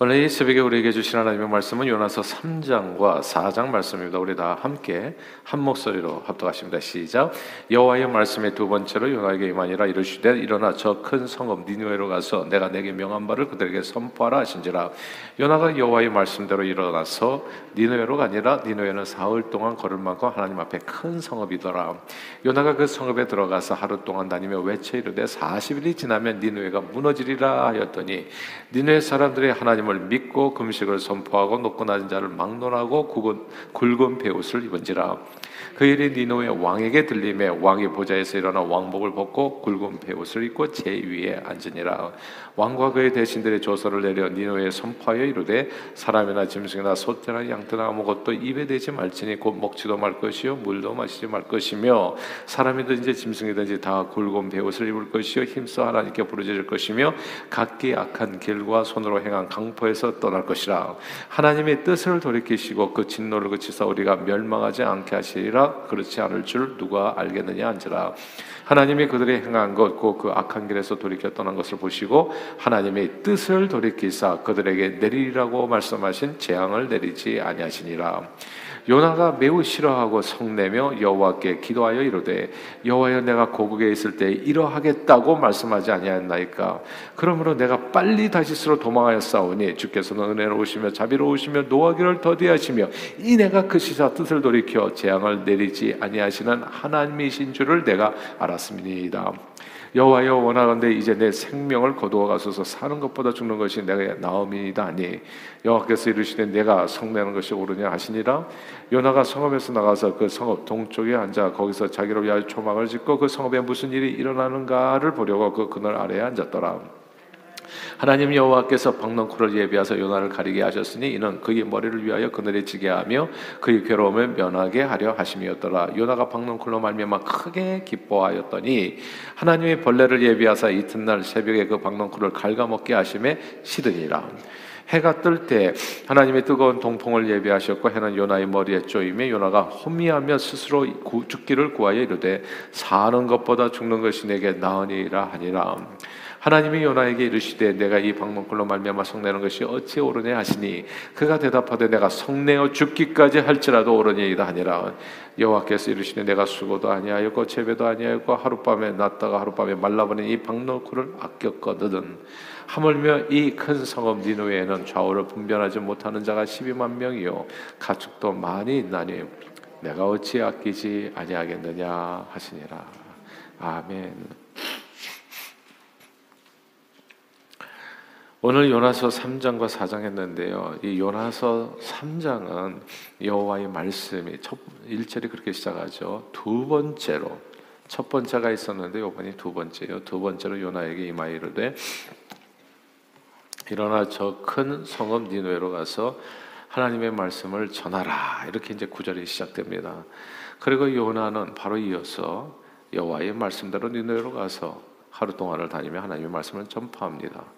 오늘 이 새벽에 우리에게 주신 하나님의 말씀은 요나서 3장과 4장 말씀입니다. 우리 다 함께 한 목소리로 합독하십니다. 시작. 여호와의 말씀의 두 번째로 요나에게 임하니라 이르시되 일어나 저 큰 성읍 니누에로 가서 내가 내게 명한 바를 그들에게 선포하라 하신지라. 요나가 여호와의 말씀대로 일어나서 니누에로 가니라 니누에는 사흘 동안 걸을 만큼 하나님 앞에 큰 성읍이더라. 요나가 그 성읍에 들어가서 하루 동안 다니며 외쳐 이르되 40일이 지나면 니누에가 무너지리라 하였더니 니누에 사람들이 하나님 하나님을 믿고 금식을 선포하고 높고 낮은 자를 막론하고 굵은, 굵은 배옷을 입은지라 그 일이 니노의 왕에게 들림에 왕이 보좌에서 일어나 왕복을 벗고 굵은 배옷을 입고 제 위에 앉으니라. 왕과 그의 대신들의 조서를 내려 니노에 선포하여 이르되 사람이나 짐승이나 소떼나 양떼나 아무것도 입에 대지 말지니 곧 먹지도 말 것이요 물도 마시지 말 것이며 사람이든지 짐승이든지 다 굵은 배옷을 입을 것이요 힘써 하나님께 부르짖을 것이며 각기 악한 길과 손으로 행한 강포에서 떠날 것이라. 하나님의 뜻을 돌이키시고 그 진노를 그치사 우리가 멸망하지 않게 하시리라 그렇지 않을 줄 누가 알겠느냐 한지라 하나님이 그들이 행한 것, 곧그 악한 길에서 돌이켜 떠난 것을 보시고 하나님의 뜻을 돌이키사 그들에게 내리라고 말씀하신 재앙을 내리지 아니하시니라. 요나가 매우 싫어하고 성내며 여호와께 기도하여 이르되 여호와여 내가 고국에 있을 때 이러하겠다고 말씀하지 아니하였나이까 그러므로 내가 빨리 다시스로 도망하여 싸우니 주께서는 은혜로우시며 자비로우시며 노하기를 더디하시며 이 내가 그 시사 뜻을 돌이켜 재앙을 내리지 아니하시는 하나님이신 줄을 내가 알았습니다. 여호와여 원하건대 이제 내 생명을 거두어 가소서. 사는 것보다 죽는 것이 내가 나음이다 아니 여호와께서 이르시되 내가 성내는 것이 옳으냐 하시니라. 요나가 성읍에서 나가서 그 성읍 동쪽에 앉아 거기서 자기를 위하여 초막을 짓고 그 성읍에 무슨 일이 일어나는가를 보려고 그 그늘 아래에 앉았더라 하나님 여호와께서 박넝쿨을 예비하사 요나를 가리게 하셨으니 이는 그의 머리를 위하여 그늘에 지게 하며 그의 괴로움을 면하게 하려 하심이었더라. 요나가 박넝쿨로 말미암아 크게 기뻐하였더니 하나님의 벌레를 예비하사 이튿날 새벽에 그 박넝쿨을 갉아먹게 하심에 시드니라. 해가 뜰 때 하나님의 뜨거운 동풍을 예비하셨고 해는 요나의 머리에 쪼임에 요나가 혼미하며 스스로 죽기를 구하여 이르되 사는 것보다 죽는 것이 내게 나으니라 하니라. 하나님이 요나에게 이르시되 내가 이 방문글로 말미암아 성내는 것이 어찌 옳으냐 하시니 그가 대답하되 내가 성내어 죽기까지 할지라도 옳으니이다 하니라. 여호와께서 이르시되 내가 수고도 아니하였고 재배도 아니하였고 하룻밤에 났다가 하룻밤에 말라버린 이 방노크를 아꼈거든. 하물며 이 큰 성읍 니누에는 좌우를 분별하지 못하는 자가 12만 명이요. 가축도 많이 있나니 내가 어찌 아끼지 아니하겠느냐 하시니라. 아멘. 오늘 요나서 3장과 4장 했는데요. 이 요나서 3장은 여호와의 말씀이 첫 1절이 그렇게 시작하죠. 두 번째로 첫 번째가 있었는데 요번이 두 번째요. 두 번째로 요나에게 이마에 이르되 일어나 저 큰 성읍 니누에로 가서 하나님의 말씀을 전하라. 이렇게 이제 구절이 시작됩니다. 그리고 요나는 바로 이어서 여호와의 말씀대로 니누에로 가서 하루 동안을 다니며 하나님의 말씀을 전파합니다.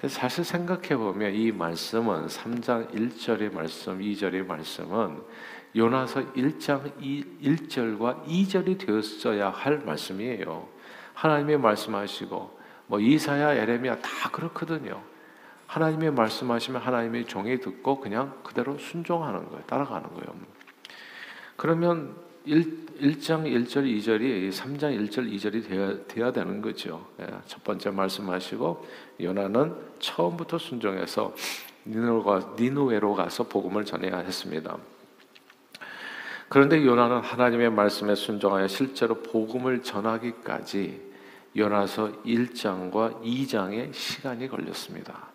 근데 사실 생각해 보면 이 말씀은 3장 1절의 말씀, 2절의 말씀은 요나서 1장 1 절과 2절이 되었어야 할 말씀이에요. 하나님의 말씀하시고 뭐 이사야, 에레미야 다 그렇거든요. 하나님의 말씀하시면 하나님의 종이 듣고 그냥 그대로 순종하는 거예요. 따라가는 거예요. 그러면 1, 장 1절, 2절이 3장 1절, 2절이 되어야, 되어야 되는 거죠. 예, 첫 번째 말씀하시고 요나는 처음부터 순종해서 니누에로 가서 복음을 전해야 했습니다. 그런데 요나는 하나님의 말씀에 순종하여 실제로 복음을 전하기까지 요나서 1장과 2장의 시간이 걸렸습니다.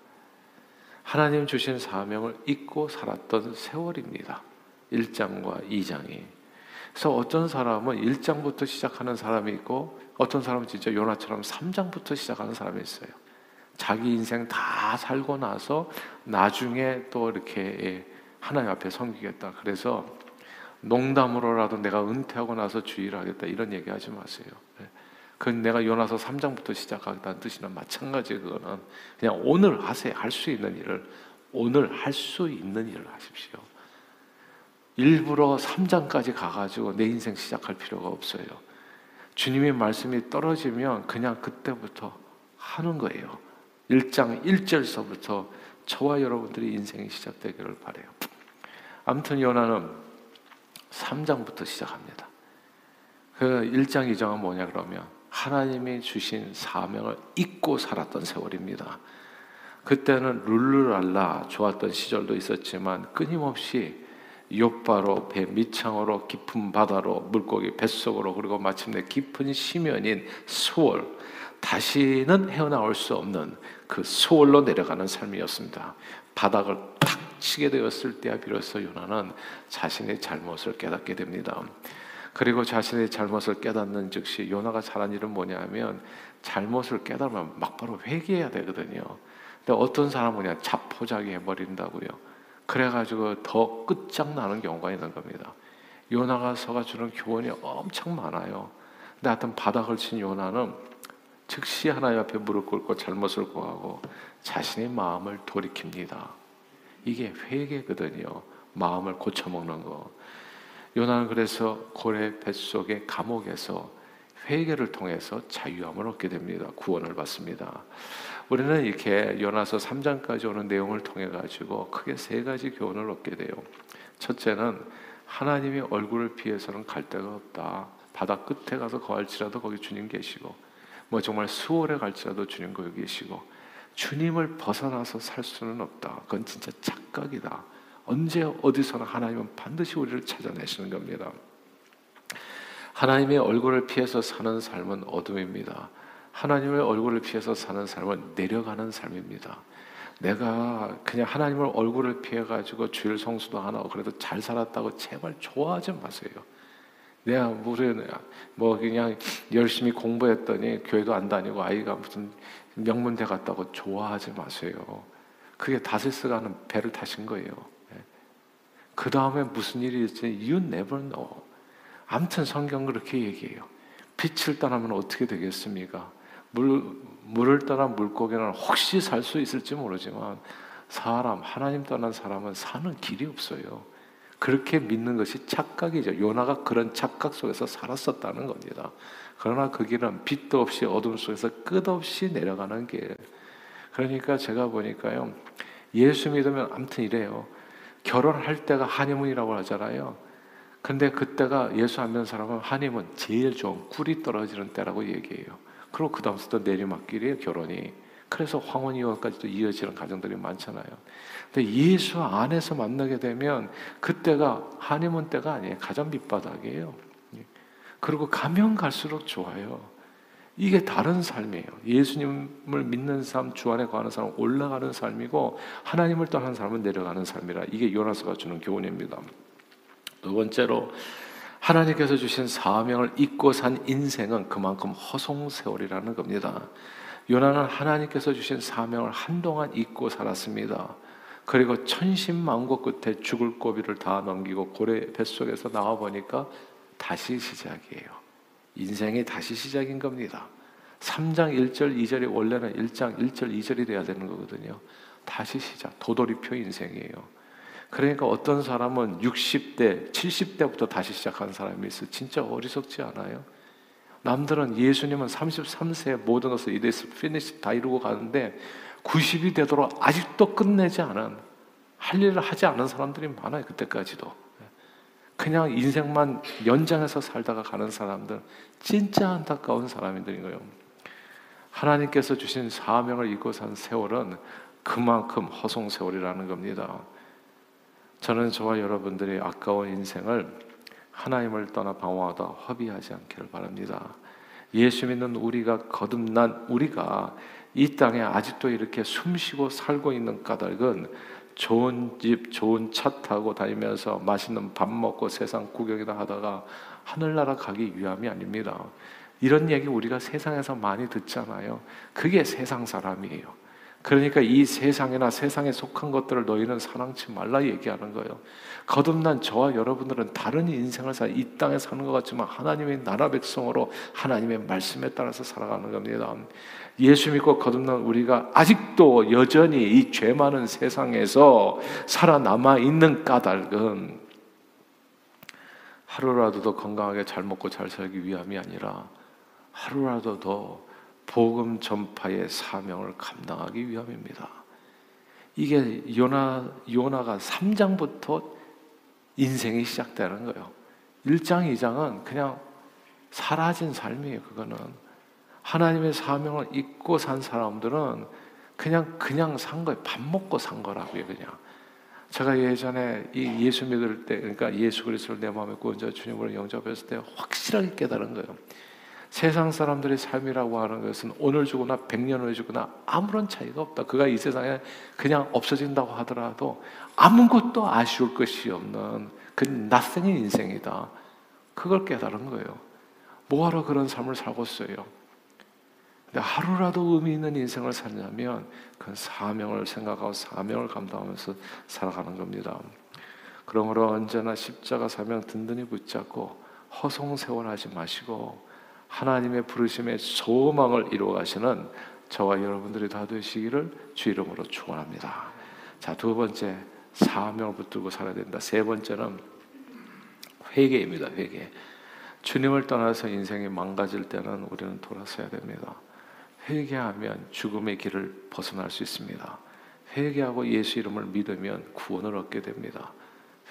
하나님 주신 사명을 잊고 살았던 세월입니다. 1장과 2장이. 그래서 어떤 사람은 1장부터 시작하는 사람이 있고 어떤 사람은 진짜 요나처럼 3장부터 시작하는 사람이 있어요. 자기 인생 다 살고 나서 나중에 또 이렇게 예, 하나님 앞에 섬기겠다. 그래서 농담으로라도 내가 은퇴하고 나서 주의를 하겠다. 이런 얘기 하지 마세요. 예. 그건 내가 요나서 3장부터 시작하겠다는 뜻이나 마찬가지 그거는 그냥 오늘 하세요. 할 수 있는 일을 오늘 할 수 있는 일을 하십시오. 일부러 3장까지 가가지고 내 인생 시작할 필요가 없어요. 주님의 말씀이 떨어지면 그냥 그때부터 하는 거예요. 1장 1절서부터 저와 여러분들이 인생이 시작되기를 바래요. 아무튼 요나는 3장부터 시작합니다. 그 1장 2장은 뭐냐 그러면 하나님이 주신 사명을 잊고 살았던 세월입니다. 그때는 룰루랄라 좋았던 시절도 있었지만 끊임없이 요바로 배 밑창으로 깊은 바다로 물고기 뱃속으로 그리고 마침내 깊은 심연인 수월 다시는 헤어나올 수 없는 그 수월로 내려가는 삶이었습니다. 바닥을 탁 치게 되었을 때야 비로소 요나는 자신의 잘못을 깨닫게 됩니다. 그리고 자신의 잘못을 깨닫는 즉시 요나가 잘한 일은 뭐냐면 잘못을 깨달으면 막바로 회개해야 되거든요. 근데 어떤 사람은 그냥 자포자기 해버린다고요. 그래가지고 더 끝장나는 경우가 있는 겁니다. 요나가 서가 주는 교훈이 엄청 많아요. 근데 하여튼 바닥을 친 요나는 즉시 하나님 앞에 무릎 꿇고 잘못을 구하고 자신의 마음을 돌이킵니다. 이게 회개거든요. 마음을 고쳐먹는 거. 요나는 그래서 고래 뱃속의 감옥에서 회개를 통해서 자유함을 얻게 됩니다. 구원을 받습니다. 우리는 이렇게 요나서 3장까지 오는 내용을 통해 가지고 크게 세 가지 교훈을 얻게 돼요. 첫째는 하나님의 얼굴을 피해서는 갈 데가 없다. 바다 끝에 가서 거할지라도 거기 주님 계시고 뭐 정말 수월에 갈지라도 주님 거기 계시고 주님을 벗어나서 살 수는 없다. 그건 진짜 착각이다. 언제 어디서나 하나님은 반드시 우리를 찾아내시는 겁니다. 하나님의 얼굴을 피해서 사는 삶은 어둠입니다. 하나님의 얼굴을 피해서 사는 삶은 내려가는 삶입니다. 내가 그냥 하나님을 얼굴을 피해 가지고 주일 성수도 안 하고 그래도 잘 살았다고 제발 좋아하지 마세요. 내가 무슨 뭐 그냥 열심히 공부했더니 교회도 안 다니고 아이가 무슨 명문대 갔다고 좋아하지 마세요. 그게 다세스가 는 배를 타신 거예요. 그 다음에 무슨 일이 있지? You never know. 아무튼 성경 그렇게 얘기해요. 빛을 떠나면 어떻게 되겠습니까? 물, 물을 떠난 물고기는 혹시 살 수 있을지 모르지만 사람, 하나님 떠난 사람은 사는 길이 없어요. 그렇게 믿는 것이 착각이죠. 요나가 그런 착각 속에서 살았었다는 겁니다. 그러나 그 길은 빛도 없이 어둠 속에서 끝없이 내려가는 길. 그러니까 제가 보니까요. 예수 믿으면 아무튼 이래요. 결혼할 때가 한의문이라고 하잖아요. 근데 그때가 예수 안 믿는 사람은 한의문 제일 좋은 꿀이 떨어지는 때라고 얘기해요. 그리고 그 다음부터 내리막길이에요, 결혼이. 그래서 황혼 이혼까지도 이어지는 가정들이 많잖아요. 근데 예수 안에서 만나게 되면 그때가 한의문 때가 아니에요. 가장 밑바닥이에요. 그리고 가면 갈수록 좋아요. 이게 다른 삶이에요. 예수님을 믿는 삶, 주 안에 거하는 사람 올라가는 삶이고 하나님을 떠난 사람은 내려가는 삶이라 이게 요나서가 주는 교훈입니다. 두 번째로 하나님께서 주신 사명을 잊고 산 인생은 그만큼 허송세월이라는 겁니다. 요나는 하나님께서 주신 사명을 한동안 잊고 살았습니다. 그리고 천신만고 끝에 죽을 고비를 다 넘기고 고래 뱃속에서 나와 보니까 다시 시작이에요. 인생이 다시 시작인 겁니다. 3장 1절 2절이 원래는 1장 1절 2절이 돼야 되는 거거든요. 다시 시작. 도돌이표 인생이에요. 그러니까 어떤 사람은 60대, 70대부터 다시 시작한 사람이 있어. 진짜 어리석지 않아요? 남들은 예수님은 33세에 모든 것을 It is finished 다 이루고 가는데 90이 되도록 아직도 끝내지 않은 할 일을 하지 않은 사람들이 많아요. 그때까지도. 그냥 인생만 연장해서 살다가 가는 사람들 진짜 안타까운 사람들인 거예요. 하나님께서 주신 사명을 잊고 산 세월은 그만큼 허송 세월이라는 겁니다. 저는 저와 여러분들의 아까운 인생을 하나님을 떠나 방황하다 허비하지 않기를 바랍니다. 예수 믿는 우리가 거듭난 우리가 이 땅에 아직도 이렇게 숨쉬고 살고 있는 까닭은 좋은 집, 좋은 차 타고 다니면서 맛있는 밥 먹고 세상 구경이나 하다가 하늘나라 가기 위함이 아닙니다. 이런 얘기 우리가 세상에서 많이 듣잖아요. 그게 세상 사람이에요. 그러니까 이 세상이나 세상에 속한 것들을 너희는 사랑치 말라 얘기하는 거예요. 거듭난 저와 여러분들은 다른 인생을 사, 이 땅에 사는 것 같지만 하나님의 나라 백성으로 하나님의 말씀에 따라서 살아가는 겁니다. 예수 믿고 거듭난 우리가 아직도 여전히 이 죄 많은 세상에서 살아남아 있는 까닭은 하루라도 더 건강하게 잘 먹고 잘 살기 위함이 아니라 하루라도 더 복음 전파의 사명을 감당하기 위함입니다. 이게 요나 요나가 3장부터 인생이 시작되는 거예요. 1장, 2장은 그냥 사라진 삶이에요. 그거는 하나님의 사명을 잊고 산 사람들은 그냥 그냥 산 거예요. 밥 먹고 산 거라고요, 그냥. 제가 예전에 이 예수 믿을 때, 그러니까 예수 그리스도를 내 마음에 구원자 주님으로 영접했을 때 확실하게 깨달은 거예요. 세상 사람들의 삶이라고 하는 것은 오늘 죽거나 백년 후에 죽거나 아무런 차이가 없다. 그가 이 세상에 그냥 없어진다고 하더라도 아무것도 아쉬울 것이 없는 그 낯생인 인생이다. 그걸 깨달은 거예요. 뭐하러 그런 삶을 살고 있어요? 하루라도 의미 있는 인생을 살려면 그 사명을 생각하고 사명을 감당하면서 살아가는 겁니다. 그러므로 언제나 십자가 사명 든든히 붙잡고 허송세월하지 마시고 하나님의 부르심의 소망을 이루어 가시는 저와 여러분들이 다 되시기를 주 이름으로 축원합니다. 자, 두 번째 사명을 붙들고 살아야 된다. 세 번째는 회개입니다. 회개. 주님을 떠나서 인생이 망가질 때는 우리는 돌아서야 됩니다. 회개하면 죽음의 길을 벗어날 수 있습니다. 회개하고 예수 이름을 믿으면 구원을 얻게 됩니다.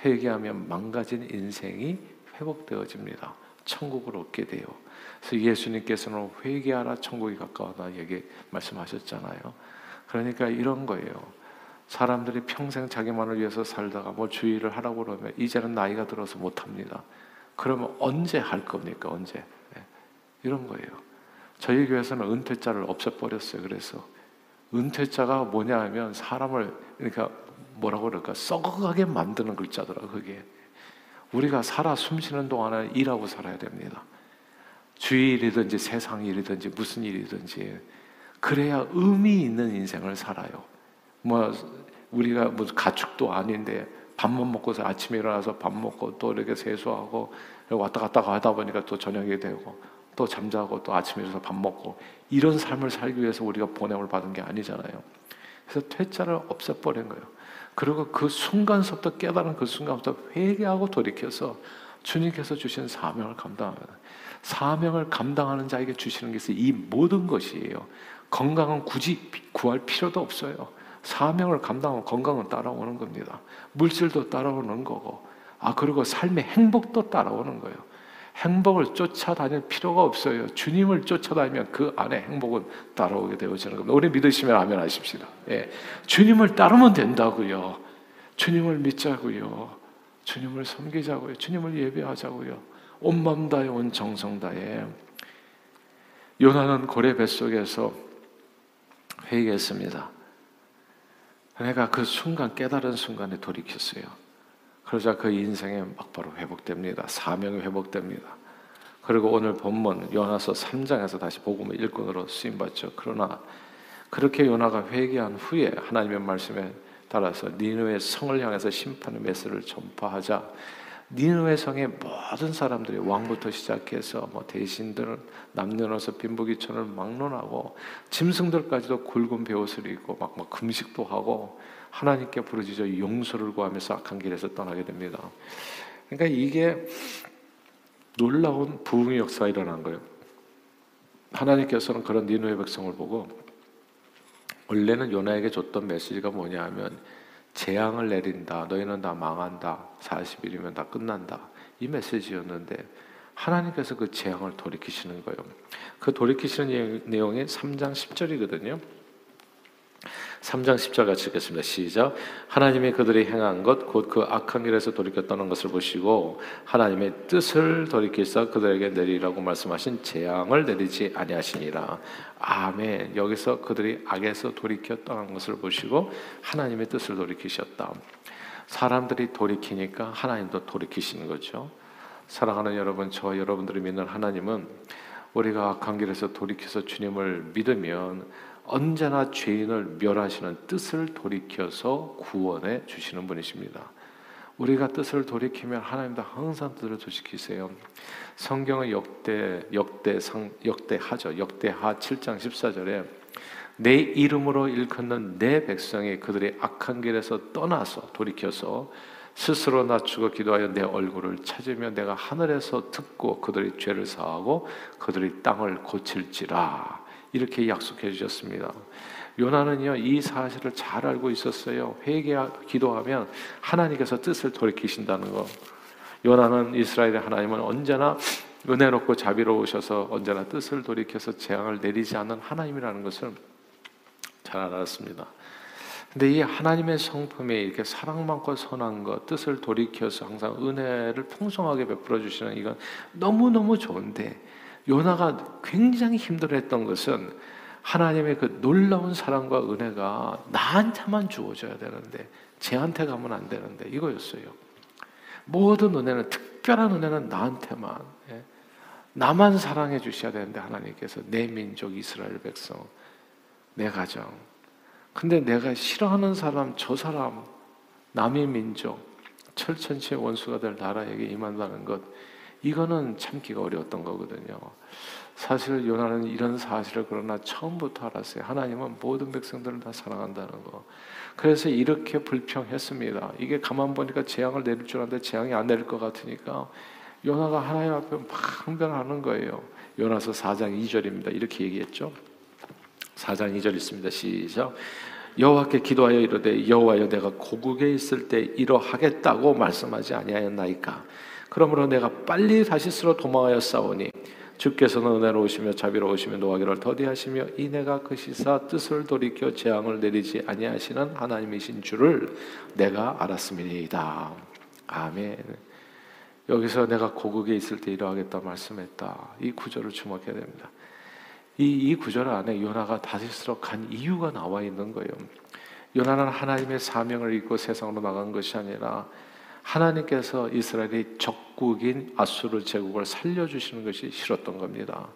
회개하면 망가진 인생이 회복되어집니다. 천국을 얻게 돼요. 그래서 예수님께서는 회개하라 천국이 가까워다 얘기 말씀하셨잖아요. 그러니까 이런 거예요. 사람들이 평생 자기만을 위해서 살다가 뭐 주의를 하라고 그러면 이제는 나이가 들어서 못 합니다. 그러면 언제 할 겁니까? 언제? 네. 이런 거예요. 저희 교회에서는 은퇴자를 없애버렸어요. 그래서 은퇴자가 뭐냐 하면 사람을 그러니까 뭐라고 그럴까 썩어가게 만드는 글자더라 그게 우리가 살아 숨쉬는 동안은 일하고 살아야 됩니다. 주일이든지 세상 일이든지 무슨 일이든지 그래야 의미 있는 인생을 살아요. 뭐 우리가 뭐 가축도 아닌데 밥만 먹고서 아침에 일어나서 밥 먹고 또 이렇게 세수하고 왔다 갔다 하다 보니까 또 저녁이 되고 또 잠자고 또 아침에 일어나서 밥 먹고 이런 삶을 살기 위해서 우리가 보냄을 받은 게 아니잖아요. 그래서 퇴짜를 없애버린 거예요. 그리고 그 순간부터 깨달은 그 순간부터 회개하고 돌이켜서 주님께서 주신 사명을 감당합니다. 사명을 감당하는 자에게 주시는 것이 이 모든 것이에요. 건강은 굳이 구할 필요도 없어요. 사명을 감당하면 건강은 따라오는 겁니다. 물질도 따라오는 거고, 아, 그리고 삶의 행복도 따라오는 거예요. 행복을 쫓아다닐 필요가 없어요. 주님을 쫓아다니면 그 안에 행복은 따라오게 되어지는 겁니다. 우리 믿으시면 아멘 하십시다. 예. 주님을 따르면 된다고요. 주님을 믿자고요. 주님을 섬기자고요. 주님을 예배하자고요. 온 마음 다해 온 정성 다해. 요나는 고래 뱃속에서 회개했습니다. 내가 그 순간 깨달은 순간에 돌이켰어요. 그러자 그 인생의 막바로 회복됩니다. 사명이 회복됩니다. 그리고 오늘 본문 요나서 3장에서 다시 복음의 일꾼으로 쓰임 받죠. 그러나 그렇게 요나가 회개한 후에 하나님의 말씀에 따라서 니누의 성을 향해서 심판의 메시를 전파하자 니누의 성의 모든 사람들이 왕부터 시작해서 뭐 대신들은 남녀노소 빈부귀천을 막론하고 짐승들까지도 굵은 베옷을 입고 막, 막 금식도 하고 하나님께 부르짖어 용서를 구하면서 악한 길에서 떠나게 됩니다. 그러니까 이게 놀라운 부흥의 역사가 일어난 거예요. 하나님께서는 그런 니누의 백성을 보고 원래는 요나에게 줬던 메시지가 뭐냐 하면 재앙을 내린다. 너희는 다 망한다. 40일이면 다 끝난다. 이 메시지였는데 하나님께서 그 재앙을 돌이키시는 거예요. 그 돌이키시는 내용이 3장 10절이거든요. 3장 10절 같이 읽겠습니다. 시작. 하나님이 그들이 행한 것 곧 그 악한 길에서 돌이켜 떠난 것을 보시고 하나님의 뜻을 돌이키사 그들에게 내리라고 말씀하신 재앙을 내리지 아니하시니라. 아멘. 여기서 그들이 악에서 돌이켜 떠난 것을 보시고 하나님의 뜻을 돌이키셨다. 사람들이 돌이키니까 하나님도 돌이키시는 거죠. 사랑하는 여러분, 저 여러분들이 믿는 하나님은 우리가 악한 길에서 돌이켜서 주님을 믿으면 언제나 죄인을 멸하시는 뜻을 돌이켜서 구원해 주시는 분이십니다. 우리가 뜻을 돌이키면 하나님도 항상 뜻을 도시키세요. 성경의 역대 역대상 역대하죠. 역대하 7장 14절에 내 이름으로 일컫는 내 백성이 그들의 악한 길에서 떠나서 돌이켜서 스스로 낮추고 기도하여 내 얼굴을 찾으며 내가 하늘에서 듣고 그들의 죄를 사하고 그들의 땅을 고칠지라 이렇게 약속해 주셨습니다. 요나는요 이 사실을 잘 알고 있었어요. 회개 기도하면 하나님께서 뜻을 돌이키신다는 거. 요나는 이스라엘의 하나님은 언제나 은혜롭고 자비로우셔서 언제나 뜻을 돌이켜서 재앙을 내리지 않는 하나님이라는 것을 잘 알았습니다. 근데 이 하나님의 성품에 이렇게 사랑 많고 선한 것, 뜻을 돌이켜서 항상 은혜를 풍성하게 베풀어 주시는 이건 너무너무 좋은데 요나가 굉장히 힘들어했던 것은 하나님의 그 놀라운 사랑과 은혜가 나한테만 주어져야 되는데 쟤한테 가면 안 되는데 이거였어요. 모든 은혜는 특별한 은혜는 나한테만 예. 나만 사랑해 주셔야 되는데 하나님께서 내 민족 이스라엘 백성 내 가정 근데 내가 싫어하는 사람, 저 사람, 남의 민족, 철천지의 원수가 될 나라에게 임한다는 것, 이거는 참기가 어려웠던 거거든요. 사실 요나는 이런 사실을 그러나 처음부터 알았어요. 하나님은 모든 백성들을 다 사랑한다는 거. 그래서 이렇게 불평했습니다. 이게 가만 보니까 재앙을 내릴 줄 알았는데 재앙이 안 내릴 것 같으니까 요나가 하나님 앞에 막 흥변하는 거예요. 요나서 4장 2절입니다. 이렇게 얘기했죠. 4장 2절 있습니다. 시작. 여호와께 기도하여 이르되 여호와여 내가 고국에 있을 때 이러하겠다고 말씀하지 아니하였나이까 그러므로 내가 빨리 다시스로 도망하여 싸우니 주께서는 은혜로우시며 자비로우시며 노하기를 더디하시며 이내가 그 시사 뜻을 돌이켜 재앙을 내리지 아니하시는 하나님이신 줄을 내가 알았음이니이다. 아멘. 여기서 내가 고국에 있을 때 이러하겠다 말씀했다. 이 구절을 주목해야 됩니다. 이, 이 구절 안에 요나가 다시스로 간 이유가 나와 있는 거예요. 요나는 하나님의 사명을 잊고 세상으로 나간 것이 아니라 하나님께서 이스라엘의 적국인 아수르 제국을 살려주시는 것이 싫었던 겁니다.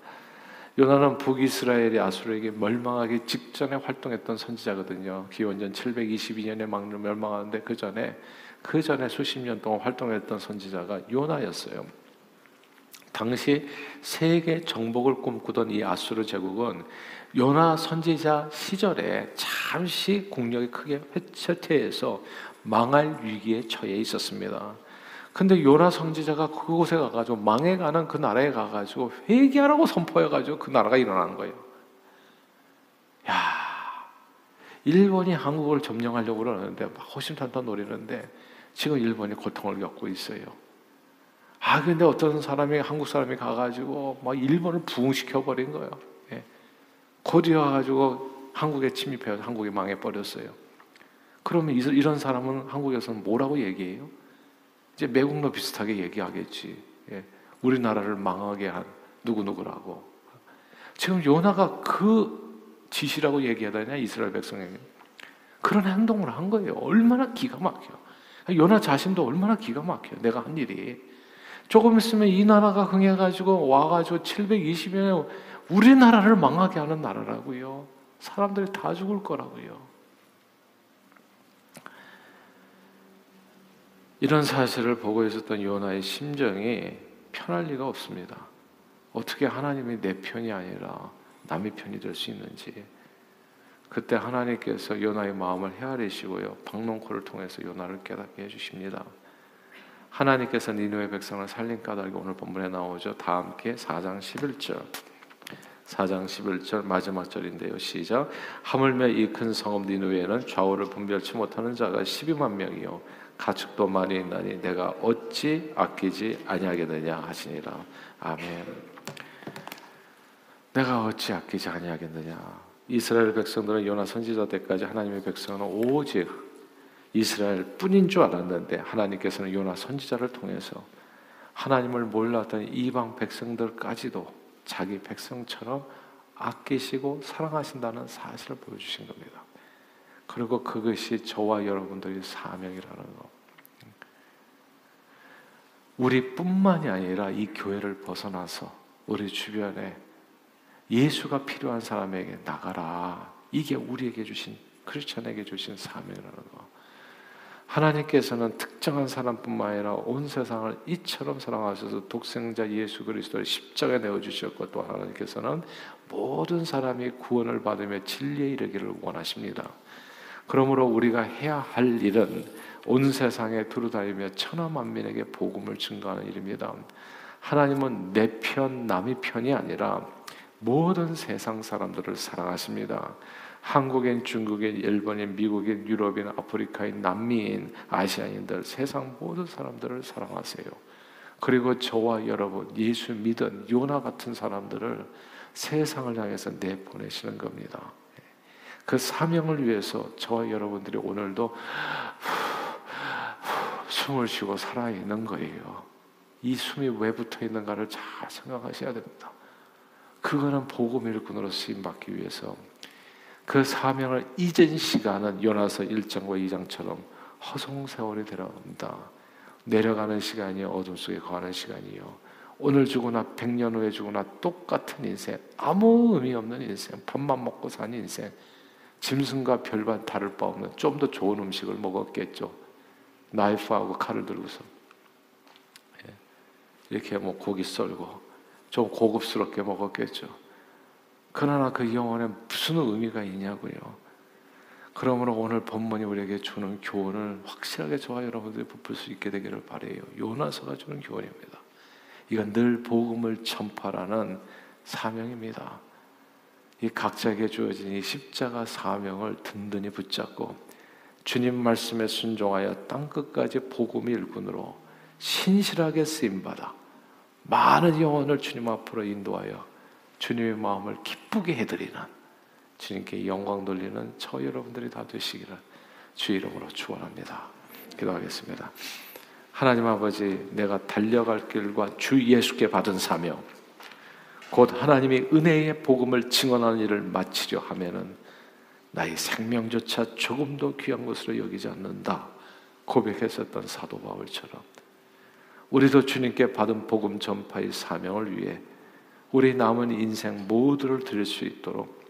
요나는 북이스라엘이 아수르에게 멸망하기 직전에 활동했던 선지자거든요. 기원전 722년에 막 멸망하는데 그 전에 그 전에 수십 년 동안 활동했던 선지자가 요나였어요. 당시 세계 정복을 꿈꾸던 이 아수르 제국은 요나 선지자 시절에 잠시 국력이 크게 쇠퇴해서 망할 위기에 처해 있었습니다. 근데 요나 선지자가 그곳에 가가지고 망해가는 그 나라에 가가지고 회개하라고 선포해가지고 그 나라가 일어나는 거예요. 야, 일본이 한국을 점령하려고 그러는데 막 호심탄탄 노리는데 지금 일본이 고통을 겪고 있어요. 아, 근데 어떤 사람이, 한국 사람이 가가지고 막 일본을 부흥시켜 버린 거예요. 예. 곧이 와가지고 한국에 침입해서 한국이 망해 버렸어요. 그러면 이런 사람은 한국에서는 뭐라고 얘기해요? 이제 매국노 비슷하게 얘기하겠지. 예. 우리나라를 망하게 한 누구누구라고. 지금 요나가 그 지시라고 얘기해야 되냐, 이스라엘 백성에게. 그런 행동을 한 거예요. 얼마나 기가 막혀. 요나 자신도 얼마나 기가 막혀. 내가 한 일이. 조금 있으면 이 나라가 흥해가지고 와가지고 720년에 우리나라를 망하게 하는 나라라고요. 사람들이 다 죽을 거라고요. 이런 사실을 보고 있었던 요나의 심정이 편할 리가 없습니다. 어떻게 하나님이 내 편이 아니라 남의 편이 될 수 있는지. 그때 하나님께서 요나의 마음을 헤아리시고요. 박농코를 통해서 요나를 깨닫게 해주십니다. 하나님께서 니누의 백성을 살린 까닭이 오늘 본문에 나오죠. 다 함께 4장 11절. 4장 11절 마지막 절인데요. 시작. 하물며 이 큰 성읍 니누에는 좌우를 분별치 못하는 자가 12만 명이요 가축도 많이 있나니 내가 어찌 아끼지 아니하겠느냐 하시니라. 아멘. 내가 어찌 아끼지 아니하겠느냐. 이스라엘 백성들은 요나 선지자 때까지 하나님의 백성은 오직 이스라엘 뿐인 줄 알았는데 하나님께서는 요나 선지자를 통해서 하나님을 몰랐던 이방 백성들까지도 자기 백성처럼 아끼시고 사랑하신다는 사실을 보여주신 겁니다. 그리고 그것이 저와 여러분들의 사명이라는 거. 우리뿐만이 아니라 이 교회를 벗어나서 우리 주변에 예수가 필요한 사람에게 나가라. 이게 우리에게 주신 크리스천에게 주신 사명이라는 거. 하나님께서는 특정한 사람뿐만 아니라 온 세상을 이처럼 사랑하셔서 독생자 예수 그리스도를 십자가에 내어 주셨고 또 하나님께서는 모든 사람이 구원을 받으며 진리에 이르기를 원하십니다. 그러므로 우리가 해야 할 일은 온 세상에 두루다니며 천하 만민에게 복음을 증거하는 일입니다. 하나님은 내 편, 남의 편이 아니라 모든 세상 사람들을 사랑하십니다. 한국인, 중국인, 일본인, 미국인, 유럽인, 아프리카인, 남미인, 아시아인들 세상 모든 사람들을 사랑하세요. 그리고 저와 여러분 예수 믿은 요나 같은 사람들을 세상을 향해서 내보내시는 겁니다. 그 사명을 위해서 저와 여러분들이 오늘도 숨을 쉬고 살아 있는 거예요. 이 숨이 왜 붙어 있는가를 잘 생각하셔야 됩니다. 그거는 복음 일꾼으로 쓰임 받기 위해서 그 사명을 잊은 시간은 요나서 1장과 2장처럼 허송 세월이 되어갑니다. 내려가는 시간이요 어둠 속에 거하는 시간이요 오늘 죽으나 백년 후에 죽으나 똑같은 인생 아무 의미 없는 인생 밥만 먹고 산 인생 짐승과 별반 다를 바 없는 좀 더 좋은 음식을 먹었겠죠 나이프하고 칼을 들고서 예. 이렇게 뭐 고기 썰고 좀 고급스럽게 먹었겠죠 그러나 그 영혼에 무슨 의미가 있냐고요. 그러므로 오늘 본문이 우리에게 주는 교훈을 확실하게 저와 여러분들이 붙을 수 있게 되기를 바래요. 요나서가 주는 교훈입니다. 이건 늘 복음을 전파라는 사명입니다. 이 각자에게 주어진 이 십자가 사명을 든든히 붙잡고 주님 말씀에 순종하여 땅 끝까지 복음의 일꾼으로 신실하게 쓰임 받아 많은 영혼을 주님 앞으로 인도하여 주님의 마음을 기쁘게 해드리는 주님께 영광 돌리는 저 여러분들이 다 되시기를 주 이름으로 축원합니다. 기도하겠습니다. 하나님 아버지, 내가 달려갈 길과 주 예수께 받은 사명, 곧 하나님이 은혜의 복음을 증언하는 일을 마치려 하면은 나의 생명조차 조금도 귀한 것으로 여기지 않는다. 고백했었던 사도 바울처럼 우리도 주님께 받은 복음 전파의 사명을 위해 우리 남은 인생 모두를 드릴 수 있도록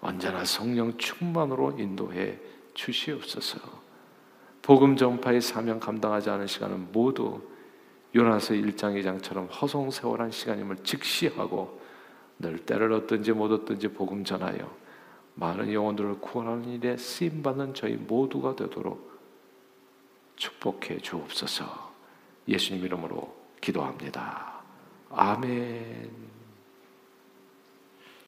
언제나 성령 충만으로 인도해 주시옵소서. 복음 전파의 사명 감당하지 않은 시간은 모두 요나서 1장 2장처럼 허송세월한 시간임을 직시하고 늘 때를 얻든지 못 얻든지 복음 전하여 많은 영혼들을 구원하는 일에 쓰임 받는 저희 모두가 되도록 축복해 주옵소서. 예수님 이름으로 기도합니다. 아멘.